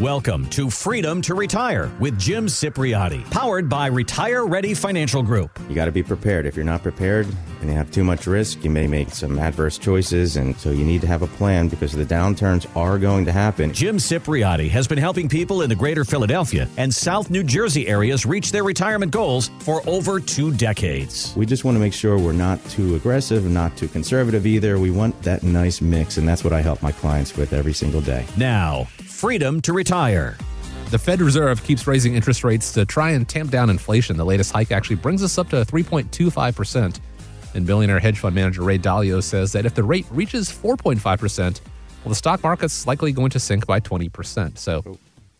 Welcome to Freedom to Retire with Jim Cipriotti, powered by Retire Ready Financial Group. You got to be prepared. If you're not prepared and you have too much risk, you may make some adverse choices. And so you need to have a plan because the downturns are going to happen. Jim Cipriotti has been helping people in the greater Philadelphia and South New Jersey areas reach their retirement goals for over two decades. We just want to make sure we're not too aggressive and not too conservative either. We want that nice mix. And that's what I help my clients with every single day. Now, freedom to retire. The Fed Reserve keeps raising interest rates to try and tamp down inflation. The latest hike actually brings us up to 3.25%. And billionaire hedge fund manager Ray Dalio says that if the rate reaches 4.5%, well, the stock market's likely going to sink by 20%. So, oh.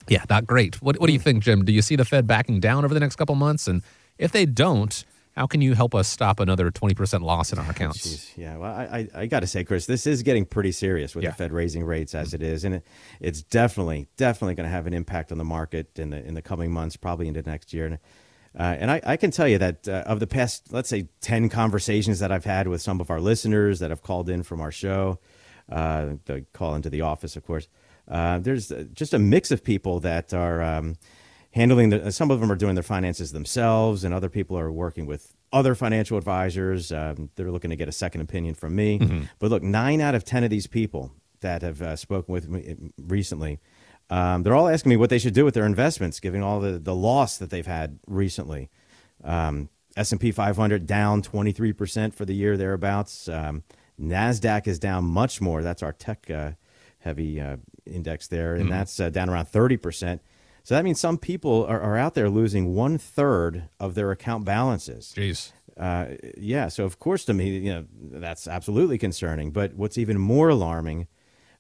yeah, not great. What, what do you hmm. think, Jim? Do you see the Fed backing down over the next couple months? And if they don't, how can you help us stop another 20% loss in our accounts? Jeez, yeah, well, I, I, I got to say, Chris, this is getting pretty serious with Yeah. the Fed raising rates as hmm. it is, and it, it's definitely, definitely going to have an impact on the market in the in the coming months, probably into next year. And, uh, and I, I can tell you that uh, of the past, let's say, ten conversations that I've had with some of our listeners that have called in from our show, uh, the call into the office, of course. Uh, there's uh, just a mix of people that are um, handling the, some of them are doing their finances themselves and other people are working with other financial advisors um, they're looking to get a second opinion from me but look nine out of ten of these people that have uh, spoken with me recently um, they're all asking me what they should do with their investments given all the, the loss that they've had recently um, s&p 500 down 23% for the year thereabouts um, nasdaq is down much more that's our tech uh, heavy uh, index there and that's uh, down around 30% so that means some people are, are out there losing one third of their account balances. Jeez. Uh, yeah, so of course to me, you know, that's absolutely concerning. But what's even more alarming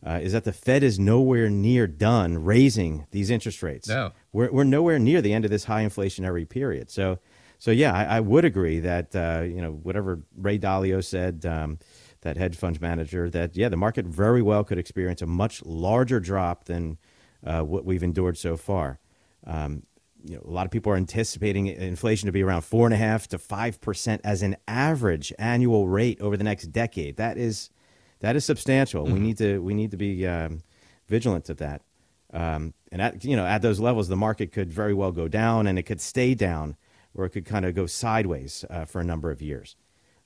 uh, is that the Fed is nowhere near done raising these interest rates. No. we're we're nowhere near the end of this high inflationary period. So, so yeah, I, I would agree that uh, you know whatever Ray Dalio said. Um, that hedge fund manager, that yeah, the market very well could experience a much larger drop than uh, what we've endured so far. Um, you know, a lot of people are anticipating inflation to be around four and a half to five percent as an average annual rate over the next decade. That is that is substantial. We need to we need to be um, vigilant of that. Um, and at you know at those levels, the market could very well go down, and it could stay down, or it could kind of go sideways uh, for a number of years.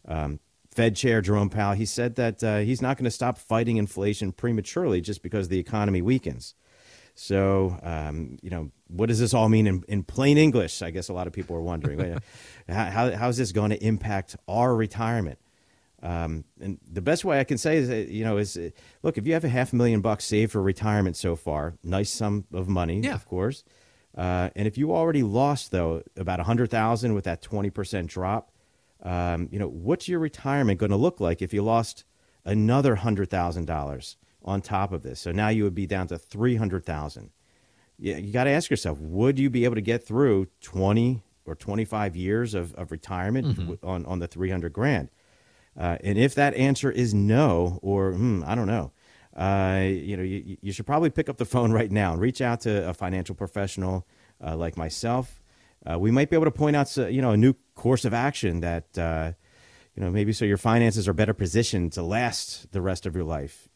Um, Fed Chair Jerome Powell he said that uh, he's not going to stop fighting inflation prematurely just because the economy weakens. So, um, you know, what does this all mean in, in plain English? I guess a lot of people are wondering. How, how, how is this going to impact our retirement? Um, and the best way I can say is, that, you know, is uh, look, if you have a half a million bucks saved for retirement so far, nice sum of money, Yeah. of course. Uh, and if you already lost though about a hundred thousand with that twenty percent drop, um, you know, what's your retirement going to look like if you lost another hundred thousand dollars on top of this? So now you would be down to three hundred thousand. Yeah, you got to ask yourself: Would you be able to get through twenty or twenty-five years of, of retirement w- on on the three hundred grand? Uh, and if that answer is no, or hmm, I don't know, uh, you know, you, you should probably pick up the phone right now and reach out to a financial professional uh, like myself. Uh, we might be able to point out, you know, a new course of action that, uh, you know, maybe so your finances are better positioned to last the rest of your life,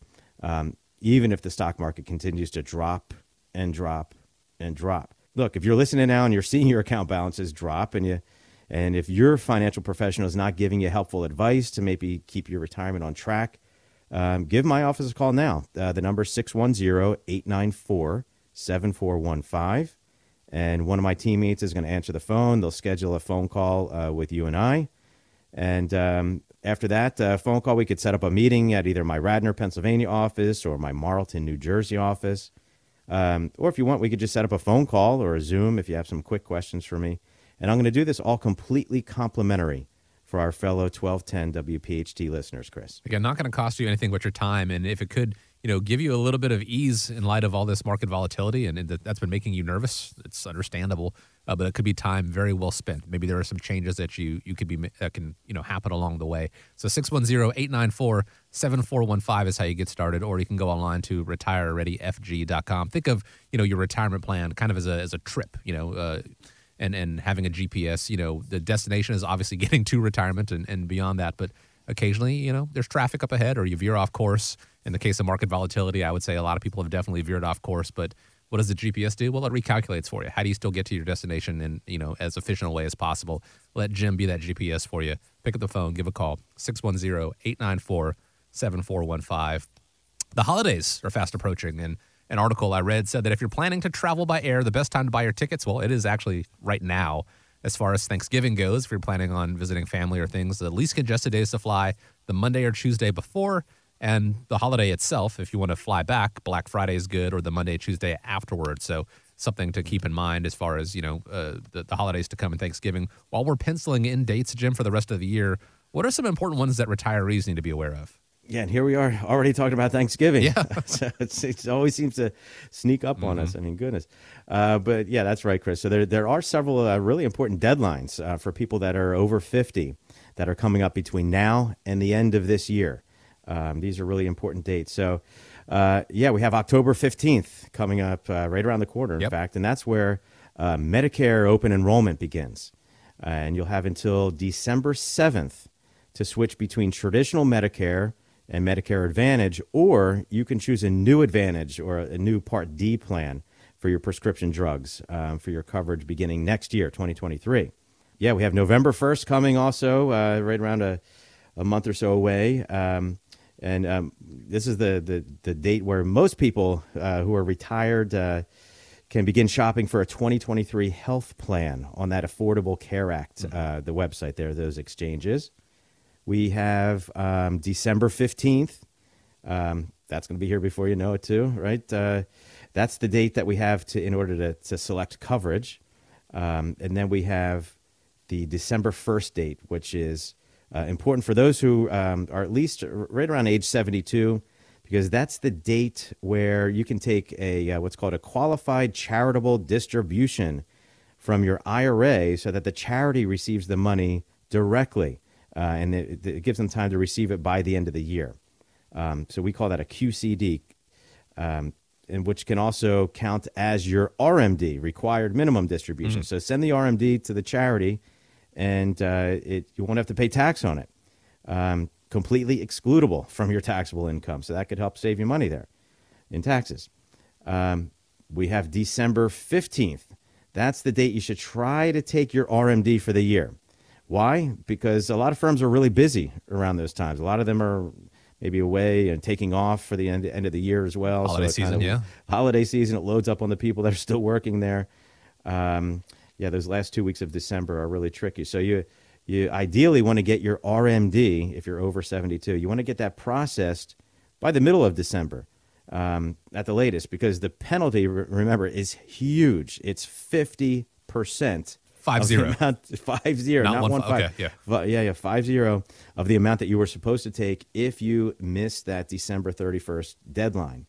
um, even if the stock market continues to drop and drop and drop. Look, if you're listening now and you're seeing your account balances drop, and you, and if your financial professional is not giving you helpful advice to maybe keep your retirement on track, um, give my office a call now. Uh, the number is 610 894 7415. And one of my teammates is going to answer the phone. They'll schedule a phone call uh, with you and I. And um, after that uh, phone call, we could set up a meeting at either my Radnor, Pennsylvania office or my Marlton, New Jersey office. Um, or if you want, we could just set up a phone call or a Zoom if you have some quick questions for me. And I'm going to do this all completely complimentary for our fellow 1210 WPHT listeners, Chris. Again, not going to cost you anything but your time. And if it could, you know, give you a little bit of ease in light of all this market volatility and that that's been making you nervous, it's understandable. Uh, but it could be time very well spent. Maybe there are some changes that you you could be that can you know happen along the way. So 610-894-7415 is how you get started, or you can go online to retirereadyfg.com. Think of you know your retirement plan kind of as a as a trip. You know. Uh, and and having a GPS, you know, the destination is obviously getting to retirement and, and beyond that. But occasionally, you know, there's traffic up ahead or you veer off course. In the case of market volatility, I would say a lot of people have definitely veered off course. But What does the GPS do? Well, it recalculates for you. How do you still get to your destination in you know as efficient a way as possible? Let Jim be that GPS for you. Pick up the phone, give a call 610-894-7415. The holidays are fast approaching and an article I read said that if you're planning to travel by air, the best time to buy your tickets, well, it is actually right now as far as Thanksgiving goes. If you're planning on visiting family or things, the least congested days to fly the Monday or Tuesday before, and the holiday itself. If you want to fly back, Black Friday is good, or the Monday, Tuesday afterwards. So something to keep in mind as far as you know uh, the, the holidays to come and Thanksgiving. While we're penciling in dates, Jim, for the rest of the year, what are some important ones that retirees need to be aware of? Yeah, and here we are already talking about Thanksgiving. Yeah. so it always seems to sneak up on Mm-hmm. us. I mean, goodness. Uh, but yeah, that's right, Chris. So there, there are several uh, really important deadlines uh, for people that are over 50 that are coming up between now and the end of this year. Um, these are really important dates. So, uh, yeah, we have October 15th coming up uh, right around the corner, in Yep. fact, and that's where uh, Medicare open enrollment begins. Uh, and you'll have until December 7th to switch between traditional Medicare and Medicare Advantage, or you can choose a new Advantage or a new Part D plan for your prescription drugs um, for your coverage beginning next year, 2023. Yeah, we have November 1st coming also, uh, right around a, a month or so away. Um, and um, this is the, the, the date where most people uh, who are retired uh, can begin shopping for a 2023 health plan on that Affordable Care Act, uh, the website there, those exchanges. We have um, December 15th. Um, that's going to be here before you know it, too, right? Uh, that's the date that we have to in order to, to select coverage. Um, and then we have the December 1st date, which is uh, important for those who um, are at least right around age 72, because that's the date where you can take a uh, what's called a qualified charitable distribution from your IRA so that the charity receives the money directly. Uh, and it, it gives them time to receive it by the end of the year. Um, so we call that a QCD, um, and which can also count as your RMD, required minimum distribution. So send the RMD to the charity, and uh, it, you won't have to pay tax on it. Um, completely excludable from your taxable income. So that could help save you money there in taxes. Um, we have December 15th. That's the date you should try to take your RMD for the year. Why? Because a lot of firms are really busy around those times. A lot of them are maybe away and taking off for the end, end of the year as well. Holiday kind season, of- yeah. Holiday season, it loads up on the people that are still working there. Um, yeah, those last two weeks of December are really tricky. So you, you ideally want to get your RMD if you're over 72. You want to get that processed by the middle of December um, at the latest because the penalty, remember, is huge. It's 50%. Five zero. amount- five zero, Not not, one one, five. okay, yeah. Yeah, yeah, five zero of the amount that you were supposed to take if you missed that December 31st deadline.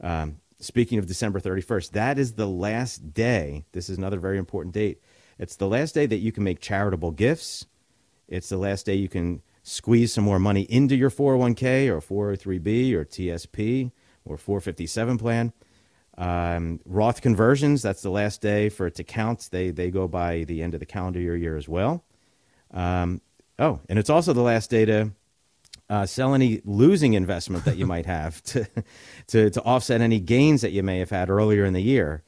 Um, speaking of December 31st, that is the last day. This is another very important date. It's the last day that you can make charitable gifts. It's the last day you can squeeze some more money into your 401k or 403b or TSP or 457 plan. Um, Roth conversions, that's the last day for it to count. They, they go by the end of the calendar year, year as well. Um, oh, and it's also the last day to uh, sell any losing investment that you might have to, to, to offset any gains that you may have had earlier in the year.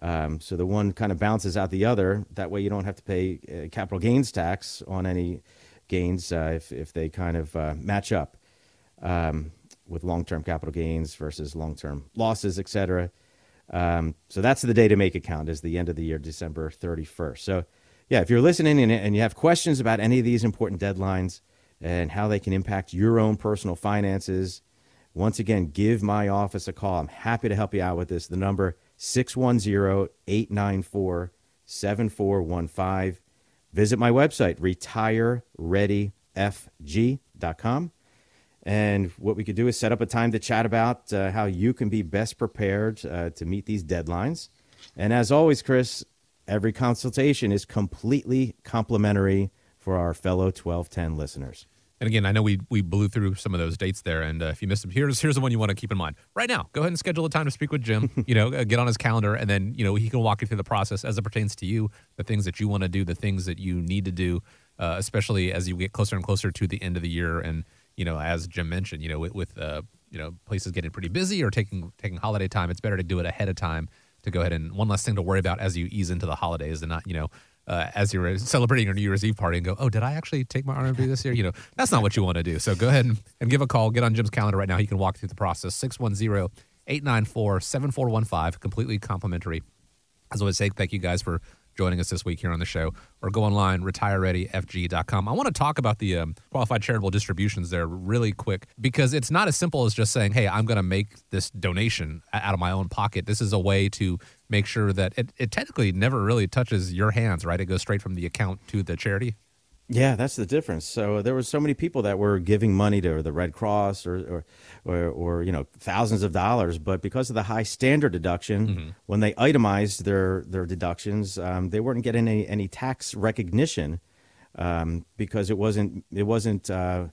Um, so the one kind of bounces out the other. That way you don't have to pay uh, capital gains tax on any gains uh, if, if they kind of uh, match up um, with long-term capital gains versus long-term losses, et cetera. Um, so that's the day to make it count is the end of the year, December 31st. So yeah, if you're listening and, and you have questions about any of these important deadlines and how they can impact your own personal finances, once again, give my office a call. I'm happy to help you out with this. The number 610-894-7415. Visit my website, retirereadyfg.com. And what we could do is set up a time to chat about uh, how you can be best prepared uh, to meet these deadlines. And as always, Chris, every consultation is completely complimentary for our fellow 1210 listeners. And again, I know we we blew through some of those dates there, and uh, if you missed them, here's here's the one you want to keep in mind right now. Go ahead and schedule a time to speak with Jim. you know, uh, get on his calendar, and then you know he can walk you through the process as it pertains to you, the things that you want to do, the things that you need to do, uh, especially as you get closer and closer to the end of the year. And you know, as Jim mentioned, you know, with, with uh, you know places getting pretty busy or taking taking holiday time, it's better to do it ahead of time to go ahead and one less thing to worry about as you ease into the holidays and not, you know, uh, as you're celebrating your New Year's Eve party and go, oh, did I actually take my RMD this year? You know, that's not what you want to do. So go ahead and, and give a call. Get on Jim's calendar right now. He can walk through the process. 610 894 7415, completely complimentary. As always, say thank you guys for joining us this week here on the show, or go online, retirereadyfg.com. I want to talk about the um, qualified charitable distributions there really quick because it's not as simple as just saying, hey, I'm going to make this donation out of my own pocket. This is a way to make sure that it, it technically never really touches your hands, right? It goes straight from the account to the charity. Yeah, that's the difference. So there were so many people that were giving money to the Red Cross or, or, or, or you know, thousands of dollars, but because of the high standard deduction, mm-hmm. when they itemized their their deductions, um, they weren't getting any, any tax recognition um, because it wasn't it wasn't uh,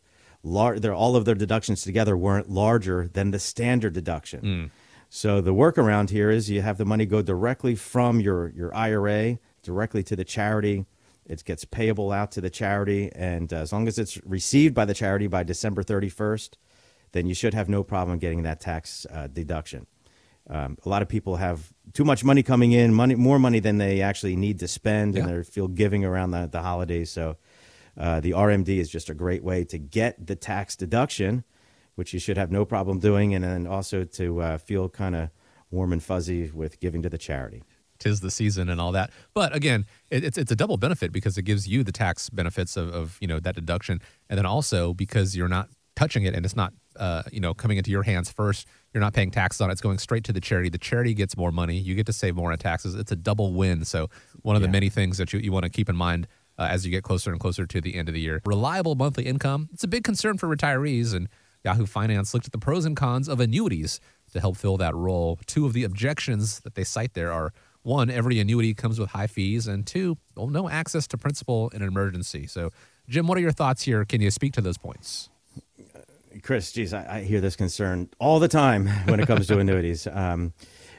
lar- all of their deductions together weren't larger than the standard deduction. Mm. So the workaround here is you have the money go directly from your your IRA directly to the charity it gets payable out to the charity, and uh, as long as it's received by the charity by December 31st, then you should have no problem getting that tax uh, deduction. Um, a lot of people have too much money coming in, money more money than they actually need to spend, yeah. and they feel giving around the, the holidays. So uh, the RMD is just a great way to get the tax deduction, which you should have no problem doing, and then also to uh, feel kind of warm and fuzzy with giving to the charity tis the season and all that. But again, it, it's it's a double benefit because it gives you the tax benefits of, of you know that deduction, and then also because you're not touching it and it's not uh, you know coming into your hands first. You're not paying taxes on it. It's going straight to the charity. The charity gets more money. You get to save more on taxes. It's a double win. So one of yeah. the many things that you, you want to keep in mind uh, as you get closer and closer to the end of the year. Reliable monthly income. It's a big concern for retirees and Yahoo Finance looked at the pros and cons of annuities to help fill that role. Two of the objections that they cite there are one, every annuity comes with high fees, and two, well, no access to principal in an emergency. So, Jim, what are your thoughts here? Can you speak to those points? Chris, geez, I, I hear this concern all the time when it comes to annuities. Um,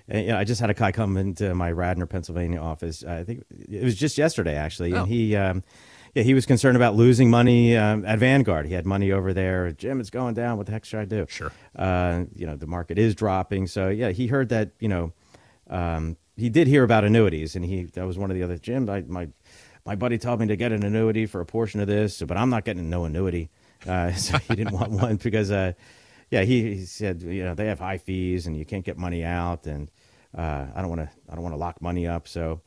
and, you know, I just had a guy come into my Radnor, Pennsylvania office. I think it was just yesterday, actually, oh. and he. Um, yeah, he was concerned about losing money um, at Vanguard. He had money over there. Jim, it's going down. What the heck should I do? Sure. Uh, you know, the market is dropping. So yeah, he heard that. You know, um, he did hear about annuities, and he that was one of the other Jim. I, my my buddy told me to get an annuity for a portion of this, but I'm not getting no annuity. Uh, so he didn't want one because, uh, yeah, he, he, said you know they have high fees and you can't get money out, and uh, I don't want to I don't want to lock money up. So,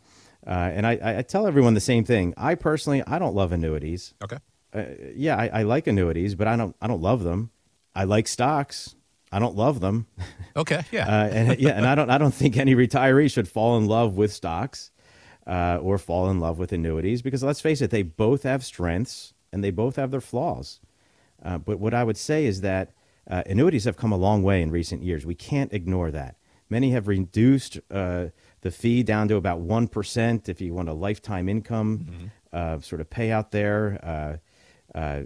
uh, and I, I tell everyone the same thing. I personally I don't love annuities. Okay. Uh, yeah, I, I like annuities, but I don't I don't love them. I like stocks. I don't love them. Okay, yeah, uh, and yeah, and I don't I don't think any retiree should fall in love with stocks uh, or fall in love with annuities because let's face it, they both have strengths and they both have their flaws. Uh, but what I would say is that uh, annuities have come a long way in recent years. We can't ignore that. Many have reduced uh, the fee down to about one percent if you want a lifetime income mm-hmm. Uh, sort of payout there uh,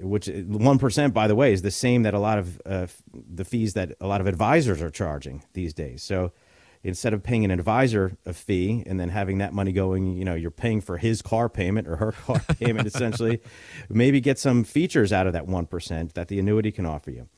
which one percent, by the way, is the same that a lot of uh, the fees that a lot of advisors are charging these days. So instead of paying an advisor a fee and then having that money going, you know, you're paying for his car payment or her car payment essentially, maybe get some features out of that one percent that the annuity can offer you.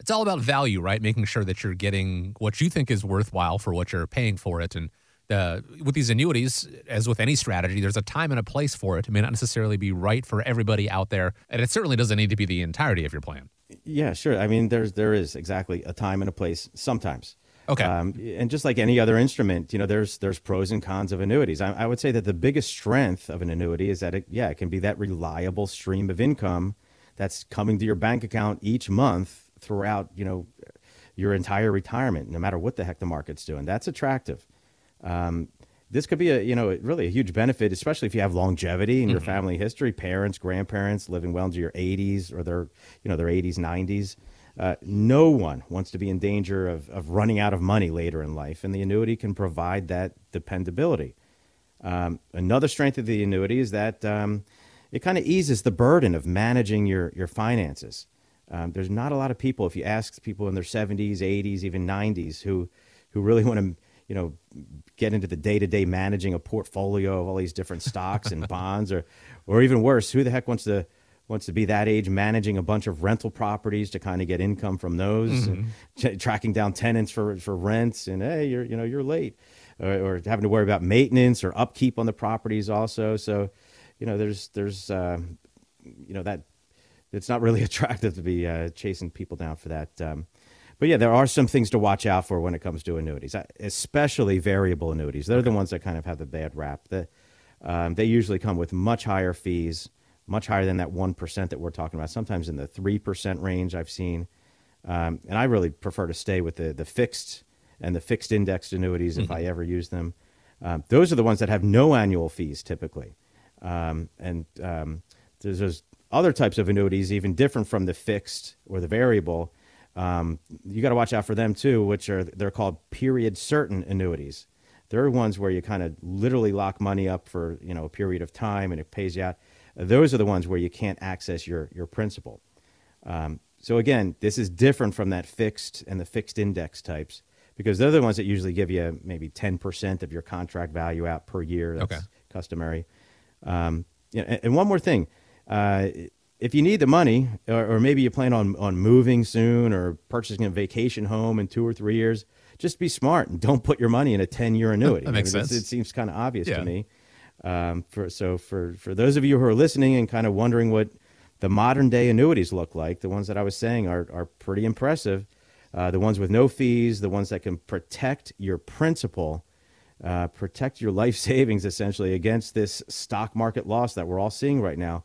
It's all about value, right? Making sure that you're getting what you think is worthwhile for what you're paying for it, and uh, with these annuities, as with any strategy, there's a time and a place for it. It may not necessarily be right for everybody out there, and it certainly doesn't need to be the entirety of your plan. Yeah, sure. I mean, there's there is exactly a time and a place sometimes. Okay. Um, and just like any other instrument, you know, there's there's pros and cons of annuities. I, I would say that the biggest strength of an annuity is that it, yeah, it can be that reliable stream of income that's coming to your bank account each month throughout, you know, your entire retirement, no matter what the heck the market's doing. That's attractive. Um, this could be a you know really a huge benefit, especially if you have longevity in your mm-hmm. family history, parents, grandparents living well into your 80s or their you know their 80s, 90s. Uh, no one wants to be in danger of, of running out of money later in life, and the annuity can provide that dependability. Um, another strength of the annuity is that um, it kind of eases the burden of managing your, your finances. Um, there's not a lot of people, if you ask people in their 70s, 80s, even 90s, who, who really want to you know, get into the day to day managing a portfolio of all these different stocks and bonds, or, or even worse, who the heck wants to wants to be that age managing a bunch of rental properties to kind of get income from those, mm-hmm. and tracking down tenants for, for rents, and hey, you're you know you're late, or, or, having to worry about maintenance or upkeep on the properties also. So, you know, there's there's uh, you know that it's not really attractive to be uh, chasing people down for that. Um, but yeah, there are some things to watch out for when it comes to annuities, uh, especially variable annuities. They're okay. the ones that kind of have the bad rap. The, um, they usually come with much higher fees, much higher than that 1% that we're talking about, sometimes in the 3% range I've seen. Um, and I really prefer to stay with the, the fixed and the fixed indexed annuities if mm-hmm. I ever use them. Um, those are the ones that have no annual fees typically. Um, and um, there's, there's other types of annuities, even different from the fixed or the variable. Um, you got to watch out for them too, which are they're called period certain annuities. There are ones where you kind of literally lock money up for you know a period of time and it pays you out. Those are the ones where you can't access your your principal. Um, so again, this is different from that fixed and the fixed index types because they're the ones that usually give you maybe ten percent of your contract value out per year. That's okay. customary. Um, and, and one more thing. Uh, if you need the money, or, or, maybe you plan on, on moving soon or purchasing a vacation home in two or three years, just be smart and don't put your money in a 10 year annuity. that makes I mean, sense. It seems kind of obvious yeah. to me. Um, for, so for, for those of you who are listening and kind of wondering what the modern day annuities look like, the ones that I was saying are, are pretty impressive. Uh, the ones with no fees, the ones that can protect your principal, uh, protect your life savings essentially against this stock market loss that we're all seeing right now.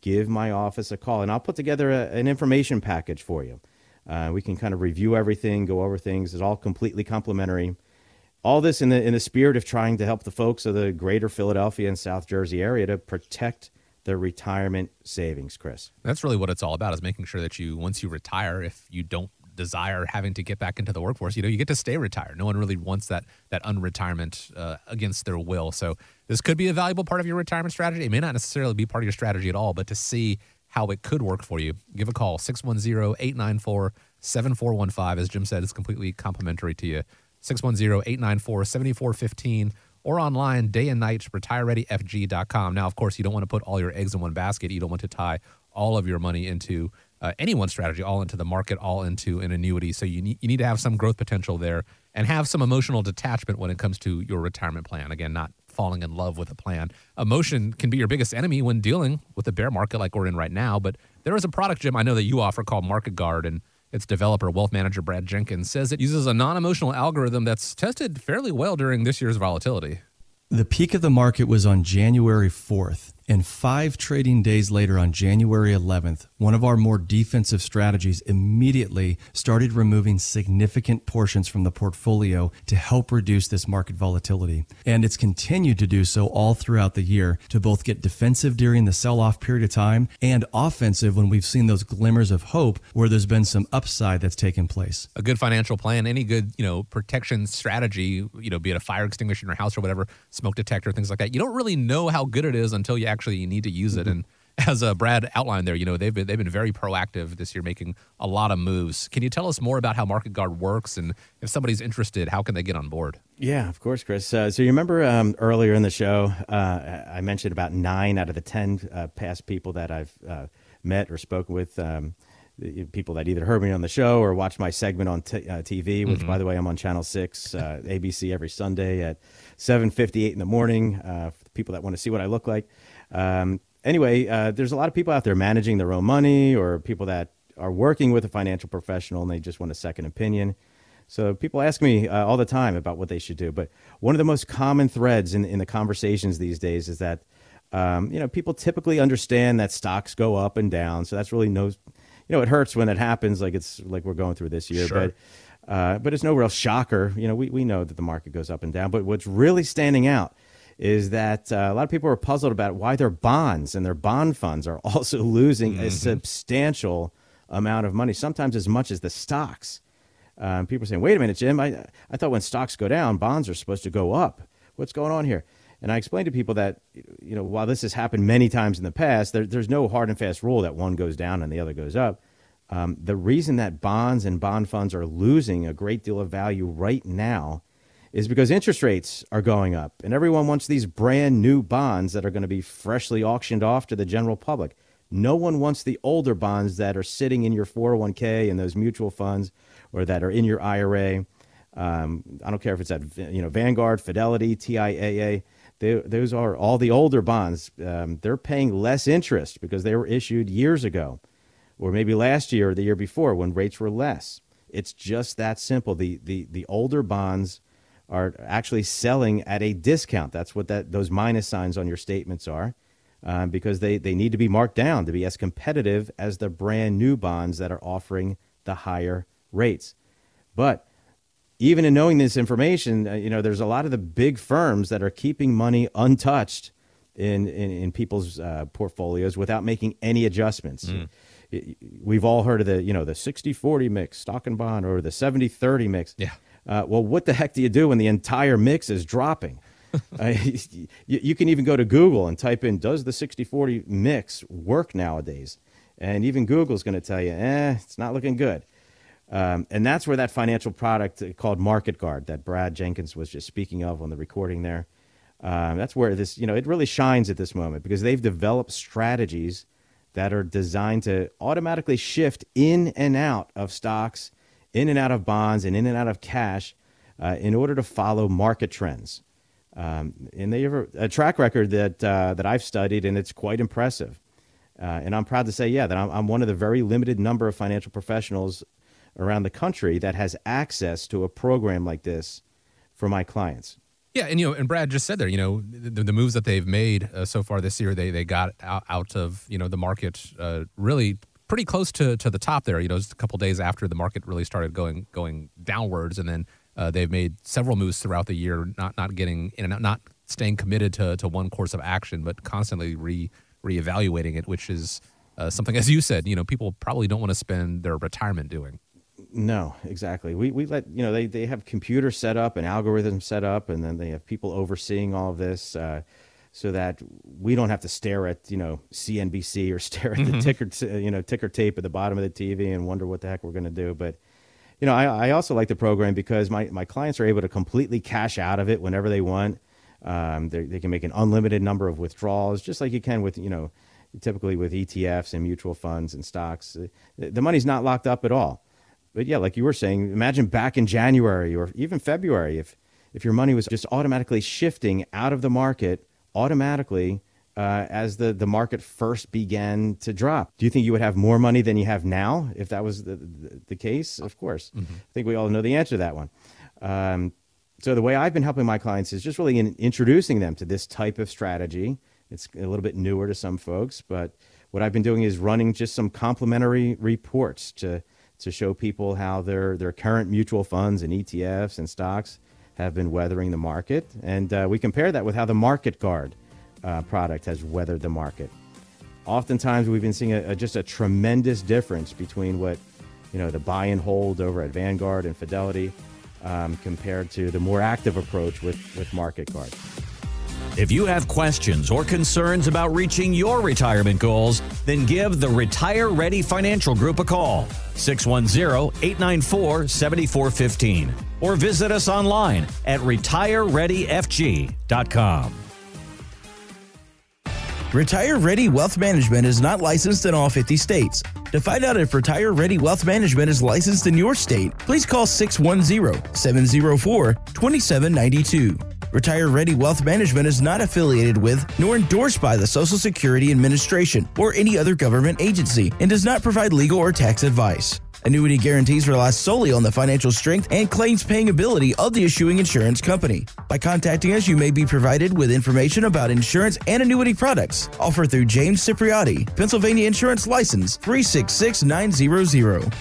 Give my office a call and I'll put together a, an information package for you. Uh, we can kind of review everything, go over things. It's all completely complimentary. All this in the in the spirit of trying to help the folks of the greater Philadelphia and South Jersey area to protect their retirement savings, Chris. That's really what it's all about is making sure that you once you retire, if you don't desire having to get back into the workforce, you know, you get to stay retired. No one really wants that that unretirement uh, against their will. So this could be a valuable part of your retirement strategy. It may not necessarily be part of your strategy at all, but to see how it could work for you, give a call 610 894 7415. As Jim said, it's completely complimentary to you. 610 894 7415 or online day and night retirereadyfg.com. Now, of course, you don't want to put all your eggs in one basket. You don't want to tie all of your money into uh, any one strategy, all into the market, all into an annuity. So you you need to have some growth potential there and have some emotional detachment when it comes to your retirement plan. Again, not falling in love with a plan. Emotion can be your biggest enemy when dealing with a bear market like we're in right now. But there is a product, Jim, I know that you offer called Market Guard, and its developer, wealth manager Brad Jenkins, says it uses a non emotional algorithm that's tested fairly well during this year's volatility. The peak of the market was on January 4th. And five trading days later, on January 11th, one of our more defensive strategies immediately started removing significant portions from the portfolio to help reduce this market volatility. And it's continued to do so all throughout the year to both get defensive during the sell off period of time and offensive when we've seen those glimmers of hope where there's been some upside that's taken place. A good financial plan, any good, you know, protection strategy, you know, be it a fire extinguisher in your house or whatever, smoke detector, things like that. You don't really know how good it is until you actually actually you need to use it. Mm-hmm. And as uh, Brad outlined there, you know they've been they've been very proactive this year, making a lot of moves. Can you tell us more about how Market Guard works, and if somebody's interested, how can they get on board? Yeah, of course, Chris. Uh, so you remember um, earlier in the show, uh, I mentioned about nine out of the ten uh, past people that I've uh, met or spoken with. Um, people that either heard me on the show or watched my segment on t- uh, TV, which, mm-hmm. by the way, I'm on Channel Six, ABC every Sunday at 7:58 in the morning. for the people that want to see what I look like. Um, anyway, uh, there's a lot of people out there managing their own money or people that are working with a financial professional and they just want a second opinion. So people ask me uh, all the time about what they should do. But one of the most common threads in, in the conversations these days is that, um, you know, people typically understand that stocks go up and down. So that's really no, you know, it hurts when it happens like it's like we're going through this year. Sure. But uh, but it's no real shocker. You know, we, we know that the market goes up and down. But what's really standing out is that uh, a lot of people are puzzled about why their bonds and their bond funds are also losing mm-hmm. a substantial amount of money, sometimes as much as the stocks. Um, people are saying, wait a minute, Jim, I, I thought when stocks go down, bonds are supposed to go up. What's going on here? And I explained to people that, you know, while this has happened many times in the past, there, there's no hard and fast rule that one goes down and the other goes up. Um, the reason that bonds and bond funds are losing a great deal of value right now is because interest rates are going up and everyone wants these brand new bonds that are going to be freshly auctioned off to the general public. No one wants the older bonds that are sitting in your 401k and those mutual funds or that are in your IRA. Um, I don't care if it's at you know Vanguard, Fidelity, TIAA. They, those are all the older bonds. Um, they're paying less interest because they were issued years ago, or maybe last year or the year before when rates were less. It's just that simple. The the the older bonds are actually selling at a discount. That's what that those minus signs on your statements are, um, because they they need to be marked down to be as competitive as the brand new bonds that are offering the higher rates. But even in knowing this information, uh, you know, there's a lot of the big firms that are keeping money untouched in in, in people's uh, portfolios without making any adjustments. Mm. We've all heard of the you know the 60-40 mix stock and bond or the 70-30 mix. Yeah. Uh, well, what the heck do you do when the entire mix is dropping? uh, you, you, can even go to Google and type in "Does the 60-40 mix work nowadays?" And even Google's going to tell you, "Eh, it's not looking good." Um, and that's where that financial product called Market Guard that Brad Jenkins was just speaking of on the recording there. Um, that's where this, you know, it really shines at this moment because they've developed strategies that are designed to automatically shift in and out of stocks, in and out of bonds, and in and out of cash uh, in order to follow market trends. Um, and they have a track record that uh, that I've studied, and it's quite impressive. Uh, and I'm proud to say, yeah, that I'm, I'm one of the very limited number of financial professionals around the country that has access to a program like this for my clients. Yeah, and you know, and Brad just said there, you know, the, the moves that they've made uh, so far this year, they they got out, out of you know the market uh, really pretty close to to the top there. You know, just a couple days after the market really started going going downwards, and then uh, they've made several moves throughout the year, not not getting in and out, not staying committed to to one course of action, but constantly re reevaluating it, which is uh, something, as you said, you know, people probably don't want to spend their retirement doing. No, exactly. We we let you know they they have computers set up and algorithms set up, and then they have people overseeing all of this. Uh, so that we don't have to stare at you know CNBC or stare at mm-hmm. the ticker you know ticker tape at the bottom of the TV and wonder what the heck we're going to do. But you know, I, I also like the program because my, my clients are able to completely cash out of it whenever they want. Um, they can make an unlimited number of withdrawals, just like you can with you know typically with ETFs and mutual funds and stocks. The money's not locked up at all but yeah, like you were saying, imagine back in January or even February, if if your money was just automatically shifting out of the market automatically uh, as the, the market first began to drop. Do you think you would have more money than you have now if that was the, the, the case? Of course. Mm-hmm. I think we all know the answer to that one. Um, so the way I've been helping my clients is just really in introducing them to this type of strategy. It's a little bit newer to some folks, but what I've been doing is running just some complimentary reports to to show people how their, their current mutual funds and ETFs and stocks have been weathering the market. And uh, we compare that with how the Market Guard uh, product has weathered the market. Oftentimes, we've been seeing a, a, just a tremendous difference between what you know the buy and hold over at Vanguard and Fidelity um, compared to the more active approach with, with Market Guard. If you have questions or concerns about reaching your retirement goals, then give the Retire Ready Financial Group a call, 610 894 7415, or visit us online at retirereadyfg.com. Retire Ready Wealth Management is not licensed in all 50 states. To find out if Retire Ready Wealth Management is licensed in your state, please call 610 704 2792. Retire Ready Wealth Management is not affiliated with nor endorsed by the Social Security Administration or any other government agency and does not provide legal or tax advice. Annuity guarantees rely solely on the financial strength and claims paying ability of the issuing insurance company. By contacting us, you may be provided with information about insurance and annuity products offered through James Cipriotti, Pennsylvania Insurance License 366900.